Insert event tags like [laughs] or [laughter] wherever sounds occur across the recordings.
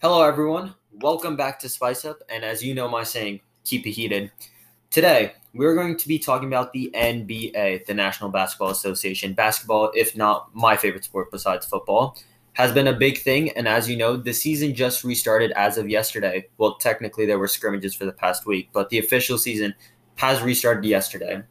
Hello, everyone. Welcome back to Spice Up. And as you know, my saying, keep it heated. Today, we're going to be talking about the NBA, the National Basketball Association. Basketball, if not my favorite sport besides football, has been a big thing. And as you know, the season just restarted as of yesterday. Well, technically, there were scrimmages for the past week, but the official season has restarted yesterday.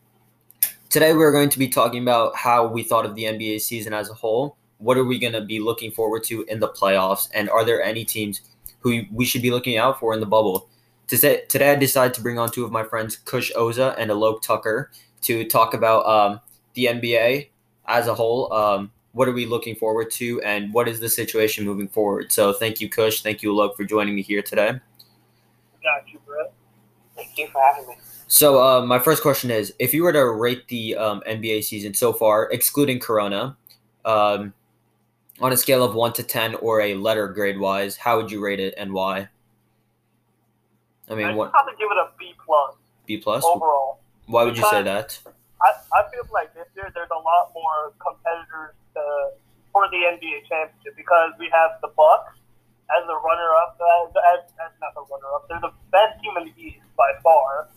Today, we're going to be talking about how we thought of the NBA season as a whole what are we going to be looking forward to in the playoffs? And are there any teams who we should be looking out for in the bubble? Today, today I decided to bring on two of my friends, Kush Oza and Alok Tucker, to talk about um, the NBA as a whole. Um, what are we looking forward to, and what is the situation moving forward? So, thank you, Kush. Thank you, Alok, for joining me here today. Got you, Brett. Thank you for having me. So, uh, my first question is: If you were to rate the um, NBA season so far, excluding Corona, um, on a scale of one to ten or a letter grade wise, how would you rate it and why? I mean, I'd what probably give it a B plus B plus? overall. Why would you say that? I, I feel like this year there's a lot more competitors to, for the NBA championship because we have the Bucks as the runner up, uh, as, as, as not the runner up. They're the best team in the East by far,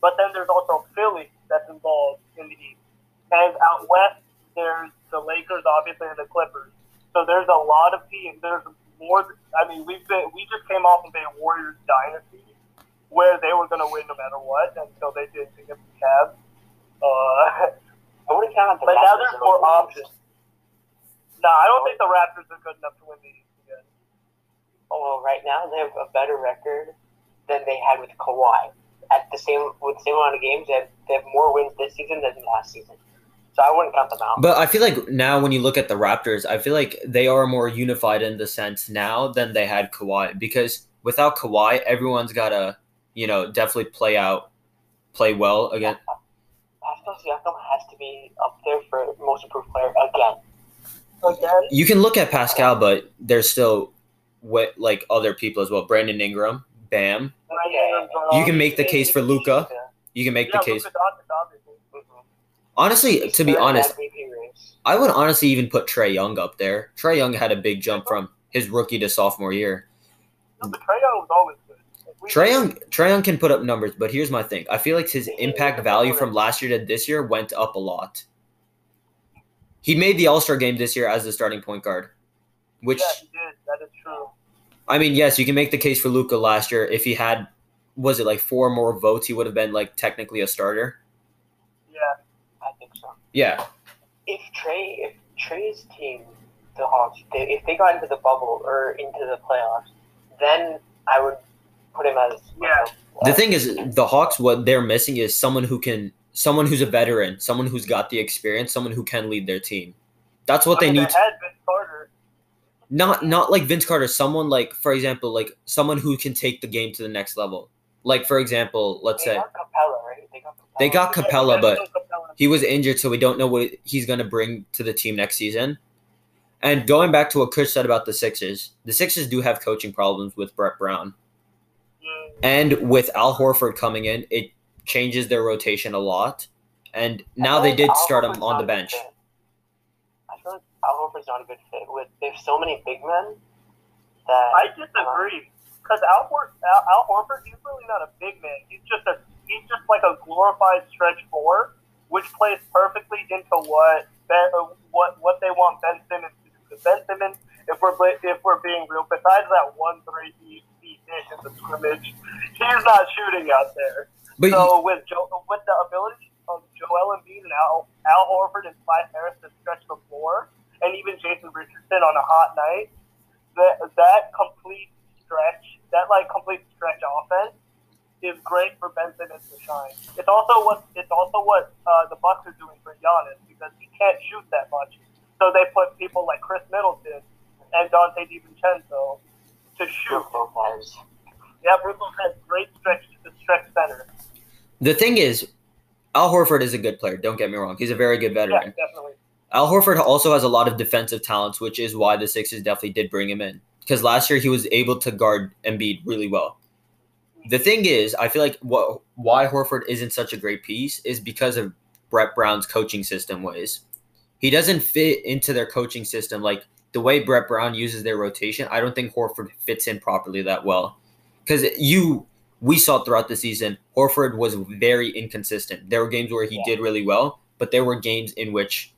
but then there's also Philly that's involved in the East, and out west there's the Lakers, obviously, and the Clippers. So there's a lot of teams. There's more. I mean, we've been we just came off of a Warriors dynasty where they were going to win no matter what until they did against the Cavs. Uh, [laughs] I wouldn't count the but now there's more options. No, I don't think the Raptors are good enough to win the East again. Oh, well, right now they have a better record than they had with Kawhi. At the same with the same amount of games, they have, they have more wins this season than last season. So I wouldn't count them out. But I feel like now when you look at the Raptors, I feel like they are more unified in the sense now than they had Kawhi because without Kawhi, everyone's got to, you know, definitely play out, play well again. Pascal Siakam has to be up there for most improved player again. Again, You can look at Pascal, but there's still what like other people as well. Brandon Ingram, Bam. You can make the case for Luka. You can make yeah, the case. Luka. Honestly, to be honest, I would honestly even put Trae Young up there. Trae Young had a big jump from his rookie to sophomore year. No, but Young was always good. Trae Young, Trae Young can put up numbers, but here's my thing. I feel like his impact value from last year to this year went up a lot. He made the All Star game this year as the starting point guard, which Yeah, he did. That is true. I mean, yes, you can make the case for Luka last year. If he had, was it like four more votes, he would have been like technically a starter. Yeah. I think so. Yeah, If Trae, if Trae's team, the Hawks, they, if they got into the bubble or into the playoffs, then I would put him as Yeah. the thing is, the Hawks, what they're missing is someone who can, someone who's a veteran, someone who's got the experience, someone who can lead their team. That's what I they mean, need. They had Vince Carter. not not like Vince Carter, someone like for example, like someone who can take the game to the next level. Like for example, let's they say got Capela, right? They got Capela. They got Capela, yeah, but Capela. He was injured, so we don't know what he's going to bring to the team next season. And going back to what Chris said about the Sixers, the Sixers do have coaching problems with Brett Brown, and with Al Horford coming in, it changes their rotation a lot. And now they did Al start him on the bench. I feel like Al Horford's not a good fit. With there's so many big men that I disagree. Because Al, Hor- Al, Al Horford, he's really not a big man. He's just a he's just like a glorified stretch four, which plays perfectly into what ben, uh, what what they want Ben Simmons to do. Because Ben Simmons, if we're if we're being real, besides that one three he, he hit in the scrimmage, he's not shooting out there. But So with Joe, with the ability of Joel Embiid and Al, Al Horford and Clyde Harris to stretch the floor, and even Jason Richardson on a hot night, that that complete stretch, that like complete stretch offense, is great for Ben Simmons to shine. It's also what it's also what uh, the Bucks are doing for Giannis because he can't shoot that much. So they put people like Khris Middleton and Donte DiVincenzo to shoot. Brook Lopez. Yeah, Brook has great stretch to stretch center. the thing is, Al Horford is a good player. Don't get me wrong; he's a very good Yeah, veteran. definitely. Al Horford also has a lot of defensive talents, which is why the Sixers definitely did bring him in. Because last year he was able to guard Embiid really well. The thing is, I feel like what why Horford isn't such a great piece is because of Brett Brown's coaching system ways. He doesn't fit into their coaching system like the way Brett Brown uses their rotation, I don't think Horford fits in properly that well. Because you, we saw throughout the season, Horford was very inconsistent. There were games where he Yeah. did really well, but there were games in which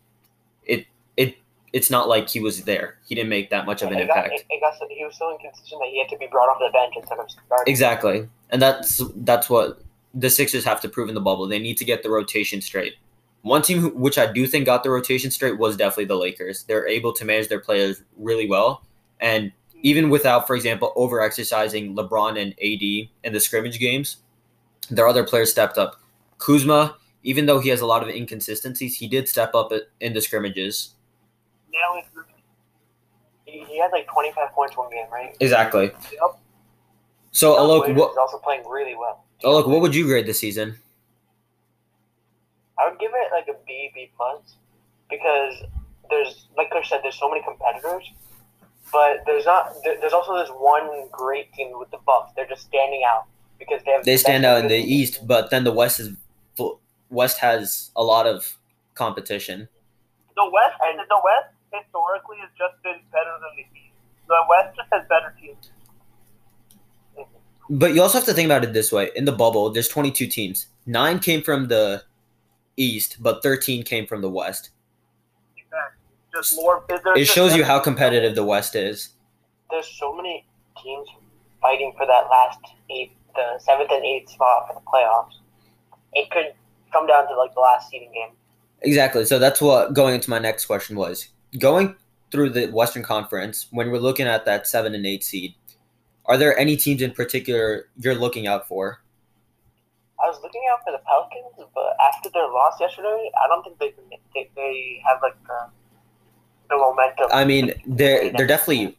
it it it's not like he was there. He didn't make that much of an it got, impact. it, it got so, he was so inconsistent that he had to be brought off the bench instead of starting. Exactly. And that's that's what the Sixers have to prove in the bubble. They need to get the rotation straight. One team who, which I do think got the rotation straight was definitely the Lakers. They're able to manage their players really well. And even without, for example, over exercising LeBron and AD in the scrimmage games, their other players stepped up. Kuzma, even though he has a lot of inconsistencies, he did step up in the scrimmages. He, he had like 25 points one game, right? Exactly. Yep. So, Dion Alok, what, also playing really well. Alok, what would you grade this season? I would give it like a B, B plus, because there's like Kush said, there's so many competitors, but there's not. There's also this one great team with the Bucks. They're just standing out because they have. they the stand out in the. East, but then the West is West has a lot of competition. The West and the West historically has just been better than the East. The West just has better teams. But you also have to think about it this way: in the bubble, there's 22 teams. Nine came from the East, but 13 came from the West. Exactly. Just more. It just shows you how competitive the West is. There's so many teams fighting for that last eight, the seventh and eighth spot for the playoffs. It could come down to like the last seeding game. Exactly. So that's what going into my next question was. Going through the Western Conference, when we're looking at that seven and eight seed, are there any teams in particular you're looking out for? I was looking out for the Pelicans, but after their loss yesterday, I don't think they they, they have like the, the momentum. I mean, they're they're definitely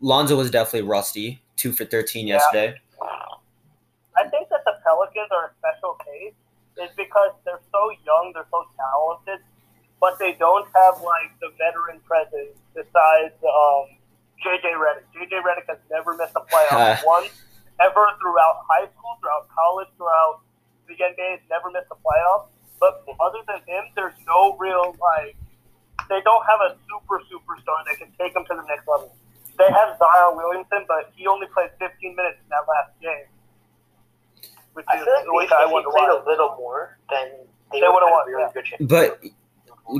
Lonzo was definitely rusty, two for thirteen Yeah. yesterday. I think that the Pelicans are a special case is because they're so young, they're so talented, but they don't have like the veteran presence besides um, JJ Redick. JJ Redick has never missed a playoff [laughs] once ever throughout high school, throughout college, throughout the NBA. He's never missed a playoff. But other than him, there's no real like they don't have a super superstar that can take them to the next level. They have Zion Williamson, but he only played 15 minutes in that last game. Which I is feel like which if, I he played why. a little more, then they, They would would've won, a really yeah. good chance. But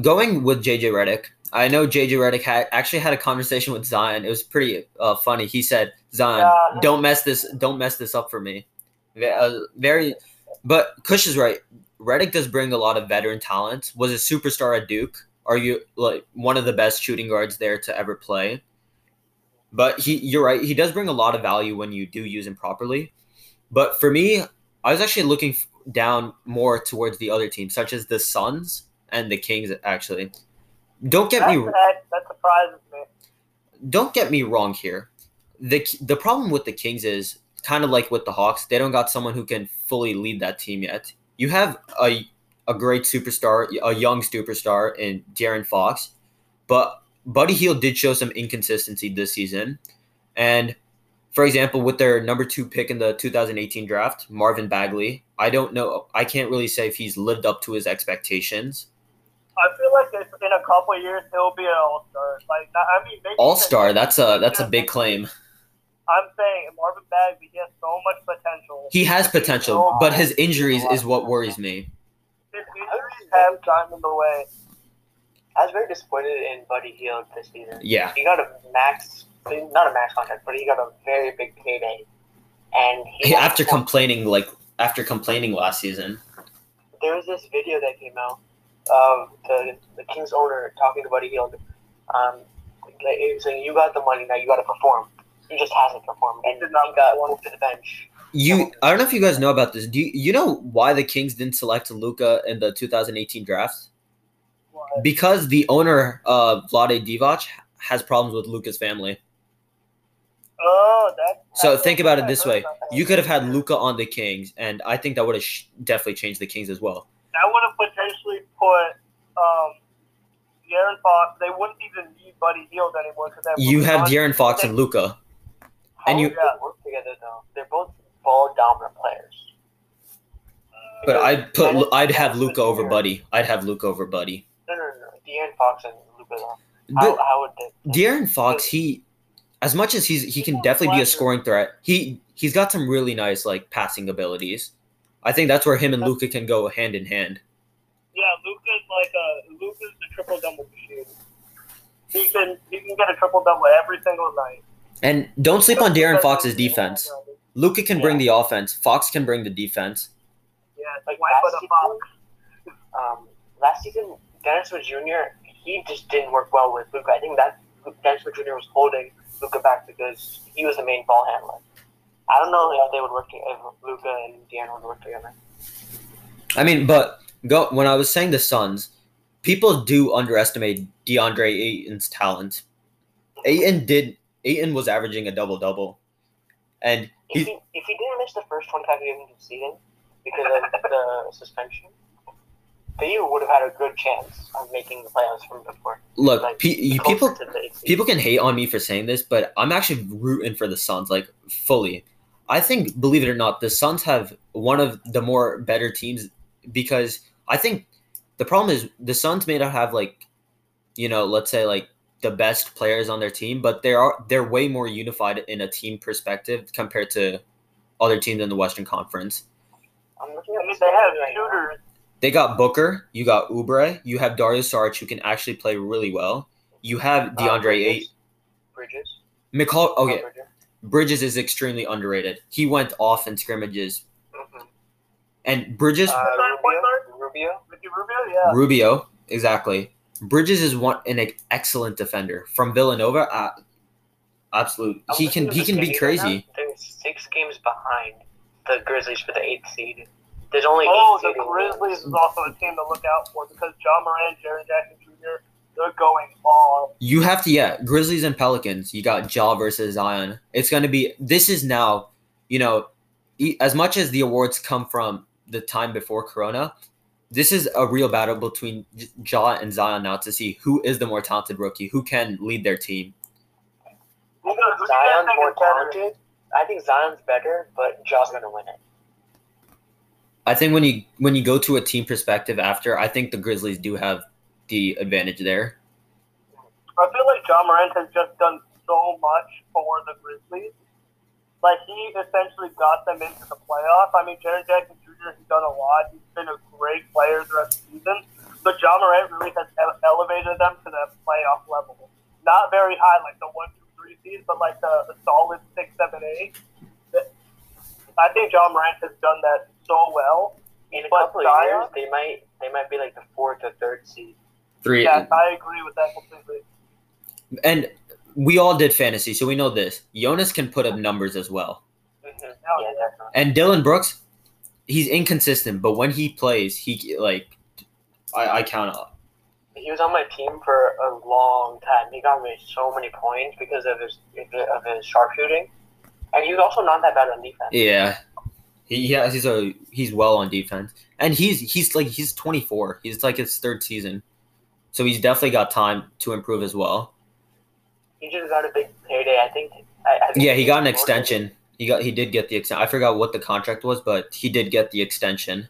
going with JJ Redick, I know JJ Redick had actually had a conversation with Zion. It was pretty uh, funny. He said, "Zion, Yeah. don't mess this, don't mess this up for me." Uh, very, but Kush is right. Redick does bring a lot of veteran talent. Was a superstar at Duke. Are you like one of the best shooting guards there to ever play? But he, you're right. He does bring a lot of value when you do use him properly. But for me, I was actually looking down more towards the other teams, such as the Suns and the Kings. Actually, don't get That, me that, that surprises me. don't get me wrong here. the The problem with the Kings is kind of like with the Hawks. They don't got someone who can fully lead that team yet. You have a a great superstar, a young superstar in De'Aaron Fox, but Buddy Hield did show some inconsistency this season. And for example, with their number two pick in the 2018 draft, Marvin Bagley, I don't know. I can't really say if he's lived up to his expectations. I feel like if in a couple of years he'll be an all star. Like I mean, maybe All star, that's a that's a big claim. I'm saying Marvin Bagley, he has so much potential. He has potential, but his injuries is what worries me. His injuries have gotten in the way. I was very disappointed in Buddy Hield this season. Yeah. He got a max, not a max contract, but he got a very big payday. And he After complaining like after complaining last season. there was this video that came out of the, the Kings owner talking to Buddy Hield. Um, like, he was saying, "You got the money, now you got to perform." He just hasn't performed, and did not he got moved to the bench. You I don't know if you guys know about this. Do you, you know why the Kings didn't select Luka in the 2018 draft? Because the owner uh Vlade Divac has problems with Luka's family. Oh, that. So think about it this way. You could have had Luka on the Kings and I think that would have sh- definitely changed the Kings as well. That would have potentially put um, De'Aaron Fox. They wouldn't even need Buddy anymore because You have De'Aaron Fox and Luka. And you- they work together though? They're both ball dominant players. But I'd put I'd have Luka over. Buddy. I'd have Luka over Buddy. No, no, no. De'Aaron Fox and Luka. How, would? De'Aaron Fox, he, as much as he's he can definitely be a scoring threat. He he's got some really nice like passing abilities. I think that's where him and Luka can go hand in hand. Yeah, Luka's like a Luka's the triple double machine. He can he can get a triple double every single night. And don't sleep on De'Aaron Fox's defense. Luka can bring the offense. Fox can bring the defense. Yeah, Like like wipe last out a fox. Um, last season, Dennis Smith Jr. He just didn't work well with Luka. I think that Dennis Smith Jr. was holding Luka back because he was the main ball handler. I don't know if they would work together, if Luka and De'Aaron would work together. I mean, but go when I was saying the Suns, people do underestimate DeAndre Ayton's talent. Ayton did. Ayton was averaging a double double, and If he, he if he didn't miss the first 25 games of the season because of the suspension, they would have had a good chance of making the playoffs from before. look, Like, pe- people to the eighth seed. people can hate on me for saying this, but I'm actually rooting for the Suns, like fully. I think, believe it or not, the Suns have one of the more better teams because I think the problem is the Suns may not have like, you know, let's say like the best players on their team, but they are they're way more unified in a team perspective compared to other teams in the Western Conference. I'm looking at they have standings right now. shooters. They got Booker, you got Oubre, you have Darius Saric who can actually play really well. You have Uh, DeAndre Bridges. Ayton. Bridges. Mikal. Oh, Okay, Bridges. Bridges is extremely underrated. He went off in scrimmages, Mhm. and Bridges, Uh, Rubio. guard? Rubio. Ricky Rubio, yeah. Rubio, exactly. Bridges is one an excellent defender from Villanova. Uh, absolute, he can he can be standings right crazy. now. They're six games behind the Grizzlies for the eighth seed. There's only Oh, eight the seed Grizzlies is also a team to look out for because John Morant, Jaren Jackson Jr., they're going off. You have to, yeah. Grizzlies and Pelicans. You got Ja versus Zion. It's going to be. This is now, you know, e- as much as the awards come from the time before Corona, this is a real battle between J- Ja and Zion now to see who is the more talented rookie, who can lead their team. Who I think you guys Zion's more better? talented. I think Zion's better, but Ja's gonna win it. I think when you when you go to a team perspective after, I think the Grizzlies do have the advantage there. I feel like John Morant has just done so much for the Grizzlies. Like he essentially got them into the playoff. I mean, Jaren Jackson Jr. has done a lot. He's been a great player throughout the season. But John Morant really has ele- elevated them to the playoff level. Not very high, like the one, two, three seeds, but like the, the solid six, seven, eight. I think John Morant has done that so well. In a But couple of Zion- years, they might they might be like the fourth or third seed. Three Yes, I agree with that completely. and we all did fantasy, so we know this. Jonas can put up numbers as well. Mm-hmm. Hell Yeah, yeah. And Dillon Brooks, he's inconsistent, but when he plays, he like I, I count on. He was on my team for a long time. He got me so many points because of his of his sharpshooting, and he was also not that bad on defense. Yeah. He yeah, he's a he's well on defense. And he's he's like he's 24. He's like his third season. So he's definitely got time to improve as well. He just got a big payday. I think. I, I think Yeah, he got an extension. He got he did get the extension. I forgot what the contract was, but he did get the extension.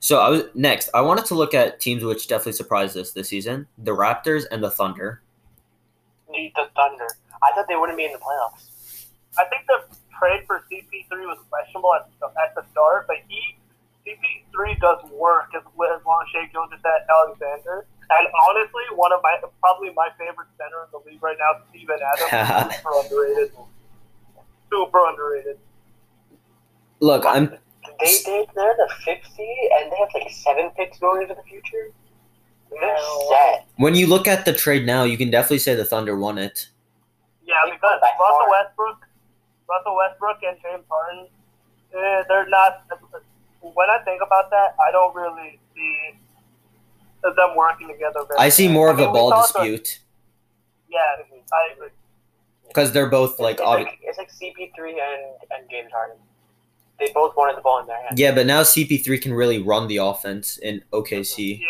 So I was next. I wanted to look at teams which definitely surprised us this season: the Raptors and the Thunder. The, the Thunder. I thought they wouldn't be in the playoffs. I think the trade for CP3 was questionable at the, at the start, but he CP3 does work as, as long as Shai Gilgeous-Alexander. And honestly, one of my probably my favorite center in the league right now, Steven Adams, super underrated. Super underrated. Look, I'm They they they're the fifth seed, and they have like seven picks going into the future. They're set. when you look at the trade now, you can definitely say the Thunder won it. Yeah, because by Russell far. Westbrook, Russell Westbrook and James Harden, eh, they're not. When I think about that, I don't really see them working together. Very I see more I of mean, a ball saw the- dispute Yeah, I agree. because they're both like it's, obvi- like it's like CP3 and and James Harden. They both wanted the ball in their hands. Yeah, but now CP3 can really run the offense in OKC. Yeah,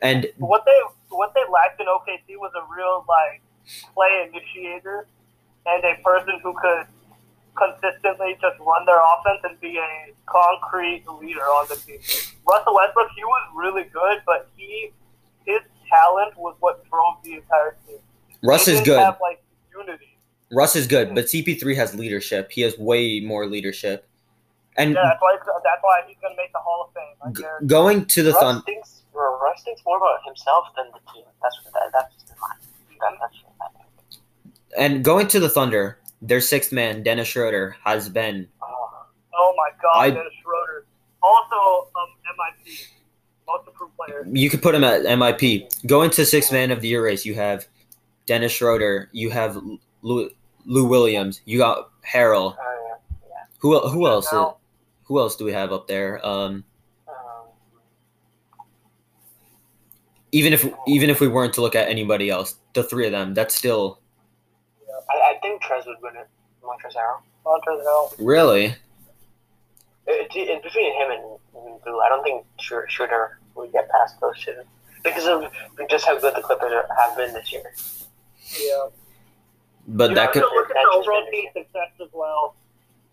And what they what they lacked in OKC was a real like play initiator and a person who could consistently just run their offense and be a concrete leader on the team. Russell Westbrook, he was really good, but he his talent was what drove the entire team. Russ They is good. Have, like unity. Russ is good, but CP3 has leadership. He has way more leadership. And Yeah, that's why. That's why he's gonna make the Hall of Fame. I g- guarantee. going to the Thunder, thinks Russ thinks more about himself than the team. That's that, that's that, that's and going to the Thunder, their sixth man, Dennis Schroeder, has been oh, Oh my God, I- Dennis Schroeder. Also, um, MIP, most improved player. you could put him at MIP. Going to sixth man of the year race, you have Dennis Schroeder, you have Lou, Lou Williams, you got Harrell. uh, Who el- who else? Now, Who else do we have up there? Um, um, even if even if we weren't to look at anybody else, the three of them, that's still think Trez would win it. Montrezl Harrell. Montrezl Harrell. really. It, it, it's between him and, and Lou. I don't think Schroeder Schroeder would get past those two because of just how good the Clippers are, have been this year. Yeah. But you that could to look at the overall team success as well,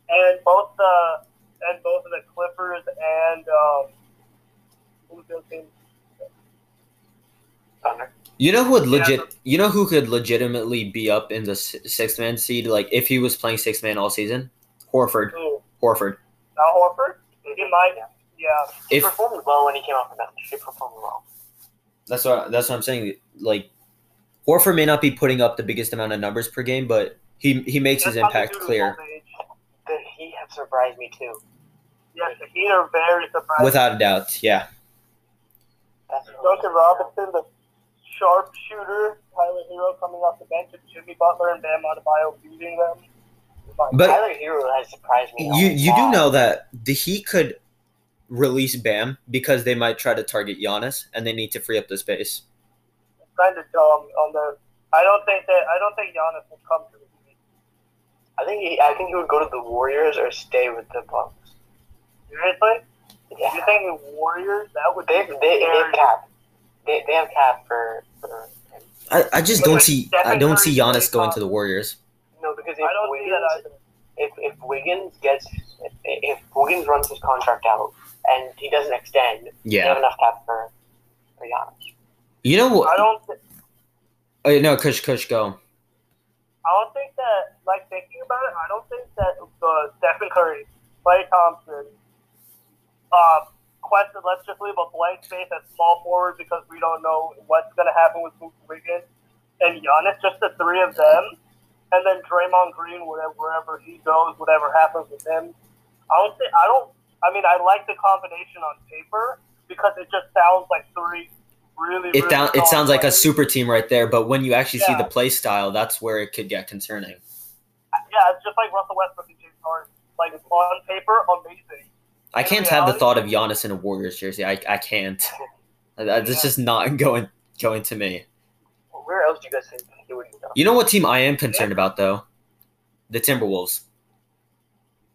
and both the and both of the Clippers and um, who's the other team? Thunder. You know who would Yeah. legit? You know who could legitimately be up in the s- sixth man seed? Like if he was playing sixth man all season, Horford. Who? Horford. Al Horford. He might. Yeah. He If performed well when he came off the bench. He performed well. that's what that's what I'm saying. Like Horford may not be putting up the biggest amount of numbers per game, but he he makes his That's something impact clear his. The Heat have surprised me too. Yes, Heat are very surprised. without a doubt. Yeah. That's Duncan Robinson, the sharpshooter, Tyler Herro coming off the bench, with Jimmy Butler and Bam Adebayo beating them. My But- Tyler Herro has surprised me. You you do know that the Heat could release Bam because they might try to target Giannis and they need to free up the space. kind of dumb on the. I don't think that I don't think Giannis will come to the Heat. I think he, I think he would go to the Warriors or stay with the Bucks. Seriously, Yeah. you think the Warriors? That would They they, they have cap. They, they have cap for for. I, I just don't like see Stephen I don't see Giannis going to the Warriors. No, because if I don't see Wiggins that either. if, if Wiggins gets if, if Wiggins runs his contract out and he doesn't extend, they have Yeah. enough cap for for Giannis. You know what? I don't. Th- Oh, no, Kush Kush go. I don't think that. Like thinking about it, I don't think that the Stephen Curry, Klay Thompson, uh, question. Let's just leave a blank space at small forward because we don't know what's going to happen with Wiggins and Giannis. Just the three of them, and then Draymond Green, whatever wherever he goes, whatever happens with him. I don't think. I don't. I mean, I like the combination on paper because it just sounds like three really. It really down it sounds like a super team right there, but when you actually see the play style, that's where it could get concerning. Yeah, it's just like Russell Westbrook and James Harden. Like on paper, amazing. I can't have the thought of Giannis in a Warriors jersey. I, I can't. [laughs] That's Yeah. just not [laughs] going going to me. Where else do you guys think he would go? You know what team I am concerned about though? The Timberwolves.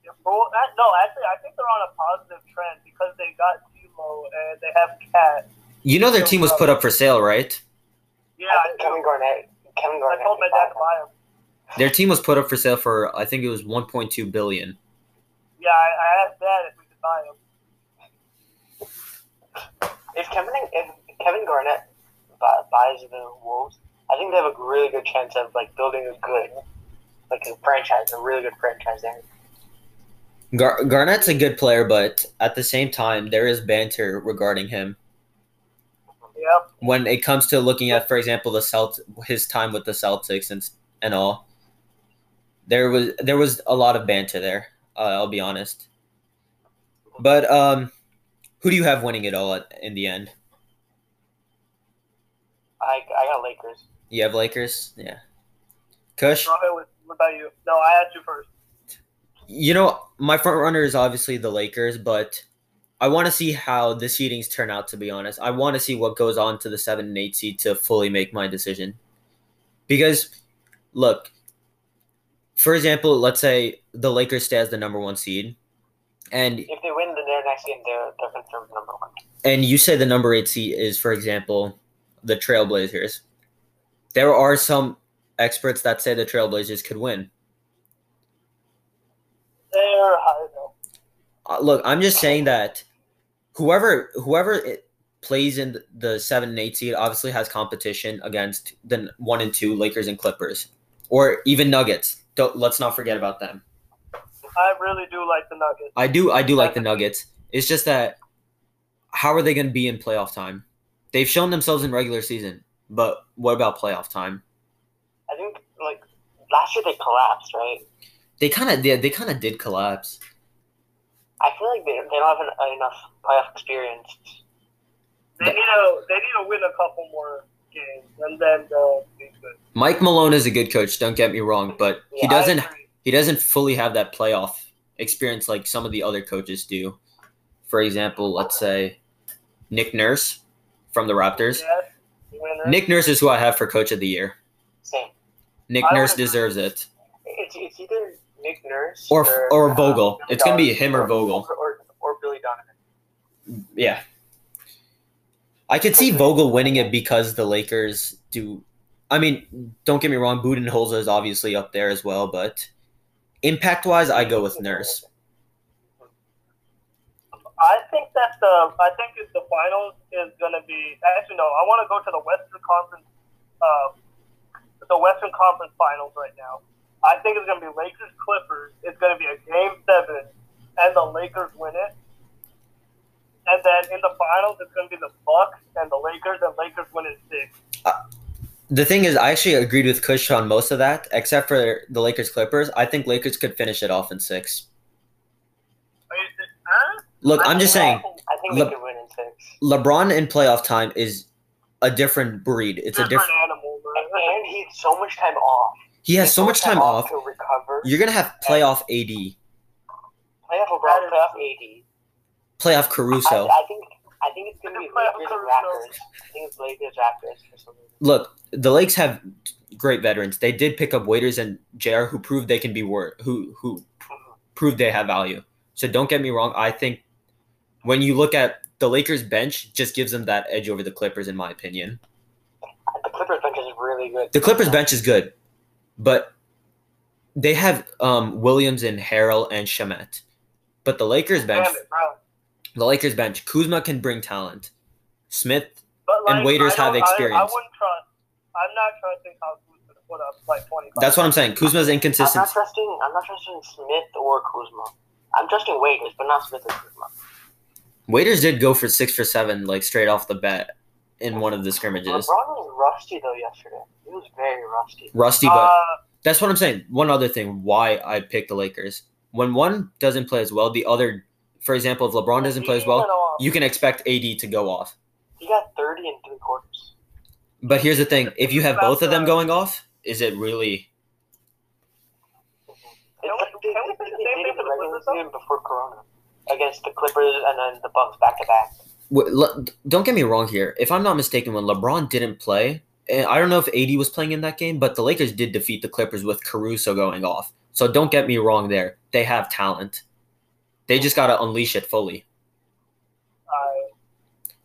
Yeah, bro, that, no, actually, I think they're on a positive trend because they got D'Lo and they have KAT. You know their team was uh, put up for sale, right? Yeah, I I, think. Kevin Garnett. I told my dad to buy buy him. Their team was put up for sale for I think it was 1.2 billion. Yeah, I, I asked dad if we could buy him. If Kevin if Kevin Garnett bu- buys the Wolves, I think they have a really good chance of like building a good, like a franchise, a really good franchise there. Gar- Garnett's a good player, but at the same time, there is banter regarding him Yep. when it comes to looking at, for example, the Celt his time with the Celtics and and all. There was there was a lot of banter there. Uh, I'll be honest. But um, who do you have winning it all at, in the end? I I got Lakers. You have Lakers, yeah. Kush, Go ahead with, what about you? No, I asked you first. you know my front runner is obviously the Lakers, but I want to see how the seedings turn out. To be honest, I want to see what goes on to the seven and eight seed to fully make my decision. Because, look, for example, let's say the Lakers stay as the number one seed, and If they win the their next game, they're they're confirmed number one. and you say the number eight seed is, for example, the Trailblazers. There are some experts that say the Trailblazers could win. They're high though. Uh, look, I'm just saying that whoever whoever it, plays in the seven and eight seed, obviously has competition against the one and two Lakers and Clippers, or even Nuggets. Don't let's not forget about them. I really do like the Nuggets. I do I do like the Nuggets. It's just that how are they going to be in playoff time? They've shown themselves in regular season, but what about playoff time? I think like last year they collapsed, right? They kind of did. They kind of did collapse. I feel like they, they don't have an, enough playoff experience. They need to they need to win a couple more games, and then they'll be good. Mike Malone is a good coach. Don't get me wrong, but he Yeah, I doesn't. He doesn't fully have that playoff experience like some of the other coaches do. For example, let's say Nick Nurse from the Raptors. Nick Nurse is who I have for Coach of the Year. Same. Nick I Nurse deserves it. It's, it's either Nick Nurse Or or uh, Vogel. It's gonna be him or Vogel. or, or, or Billy Donovan. Yeah. I could see Vogel winning it because the Lakers do. I mean, don't get me wrong, Budenholzer is obviously up there as well, but impact wise, I go with Nurse. I think that the I think the finals is gonna be actually no. I want to go to the Western Conference, uh, the Western Conference Finals right now. I think it's gonna be Lakers Clippers. It's gonna be a Game Seven, and the Lakers win it. And then in the finals, it's gonna be the Bucks and the Lakers, and Lakers win it six. The thing is, I actually agreed with Kush on most of that, except for the Lakers Clippers. I think Lakers could finish it off in six. Huh? Look, I'm just saying, I think Le- they could win in six. LeBron in playoff time is a different breed. It's a different. animal, bro. And he had so much time off. He has so much time off. to recover. You're gonna have playoff AD, Playoff LeBron, playoff. AD. playoff Caruso. I think I think it's gonna be Lakers Caruso. Raptors. I think it's Lakers Raptors for some reason. Look, the Lakes have great veterans. They did pick up Waiters and JR who proved they can be wor- who who proved they have value. So don't get me wrong. I think when you look at the Lakers bench, just gives them that edge over the Clippers, in my opinion. The Clippers bench is really good. The Clippers bench is good, but they have um, Williams and Harrell and Shamet. But the Lakers bench, it, the Lakers bench, Kuzma can bring talent. Smith, But And waiters have don't- I- I, experience. wouldn't. I'm not trusting how Kuzma to put up like 25. that's what I'm saying. Kuzma's inconsistent. I'm inconsistent. not trusting. I'm not trusting Smith or Kuzma. I'm trusting Waiters, but not Smith or Kuzma. Waiters did go for six for seven, like straight off the bat in one of the scrimmages. LeBron was rusty though yesterday. He was very rusty. Rusty, but Uh, that's what I'm saying. One other thing why I picked the Lakers. When one doesn't play as well, the other, for example, if LeBron doesn't play as well, you can expect AD to go off. He got 30 in three quarters. But here's the thing: if you have both of them going off, is it really? It's Can we- like they, can we they, say the they same did thing it for the regular Clippers, though? season before Corona against the Clippers and then the Bucks back to back. Don't get me wrong here. If I'm not mistaken, when LeBron didn't play, and I don't know if AD was playing in that game, but the Lakers did defeat the Clippers with Caruso going off. So don't get me wrong there. They have talent. They just got to unleash it fully. I-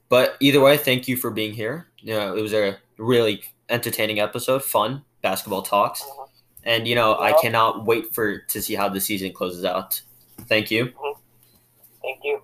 But either way, thank you for being here. You know, it was a really entertaining episode, fun basketball talks, and you know, I cannot wait for to see how the season closes out. Thank you. Mm-hmm. Thank you.